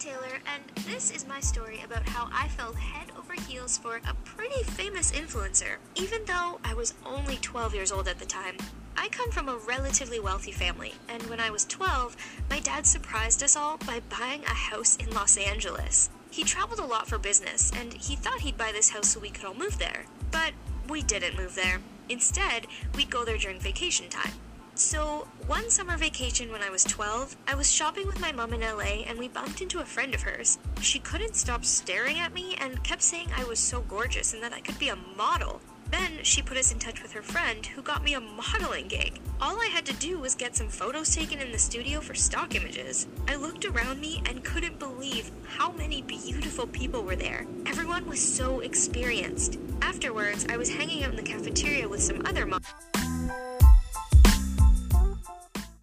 Taylor, and this is my story about how I fell head over heels for a pretty famous influencer, even though I was only 12 years old at the time. I come from a relatively wealthy family, and when I was 12, my dad surprised us all by buying a house in Los Angeles. He traveled a lot for business, and he thought he'd buy this house so we could all move there. But we didn't move there. Instead, we'd go there during vacation time. So, one summer vacation when I was 12, I was shopping with my mom in LA and we bumped into a friend of hers. She couldn't stop staring at me and kept saying I was so gorgeous and that I could be a model. Then she put us in touch with her friend who got me a modeling gig. All I had to do was get some photos taken in the studio for stock images. I looked around me and couldn't believe how many beautiful people were there. Everyone was so experienced. Afterwards, I was hanging out in the cafeteria with some other models.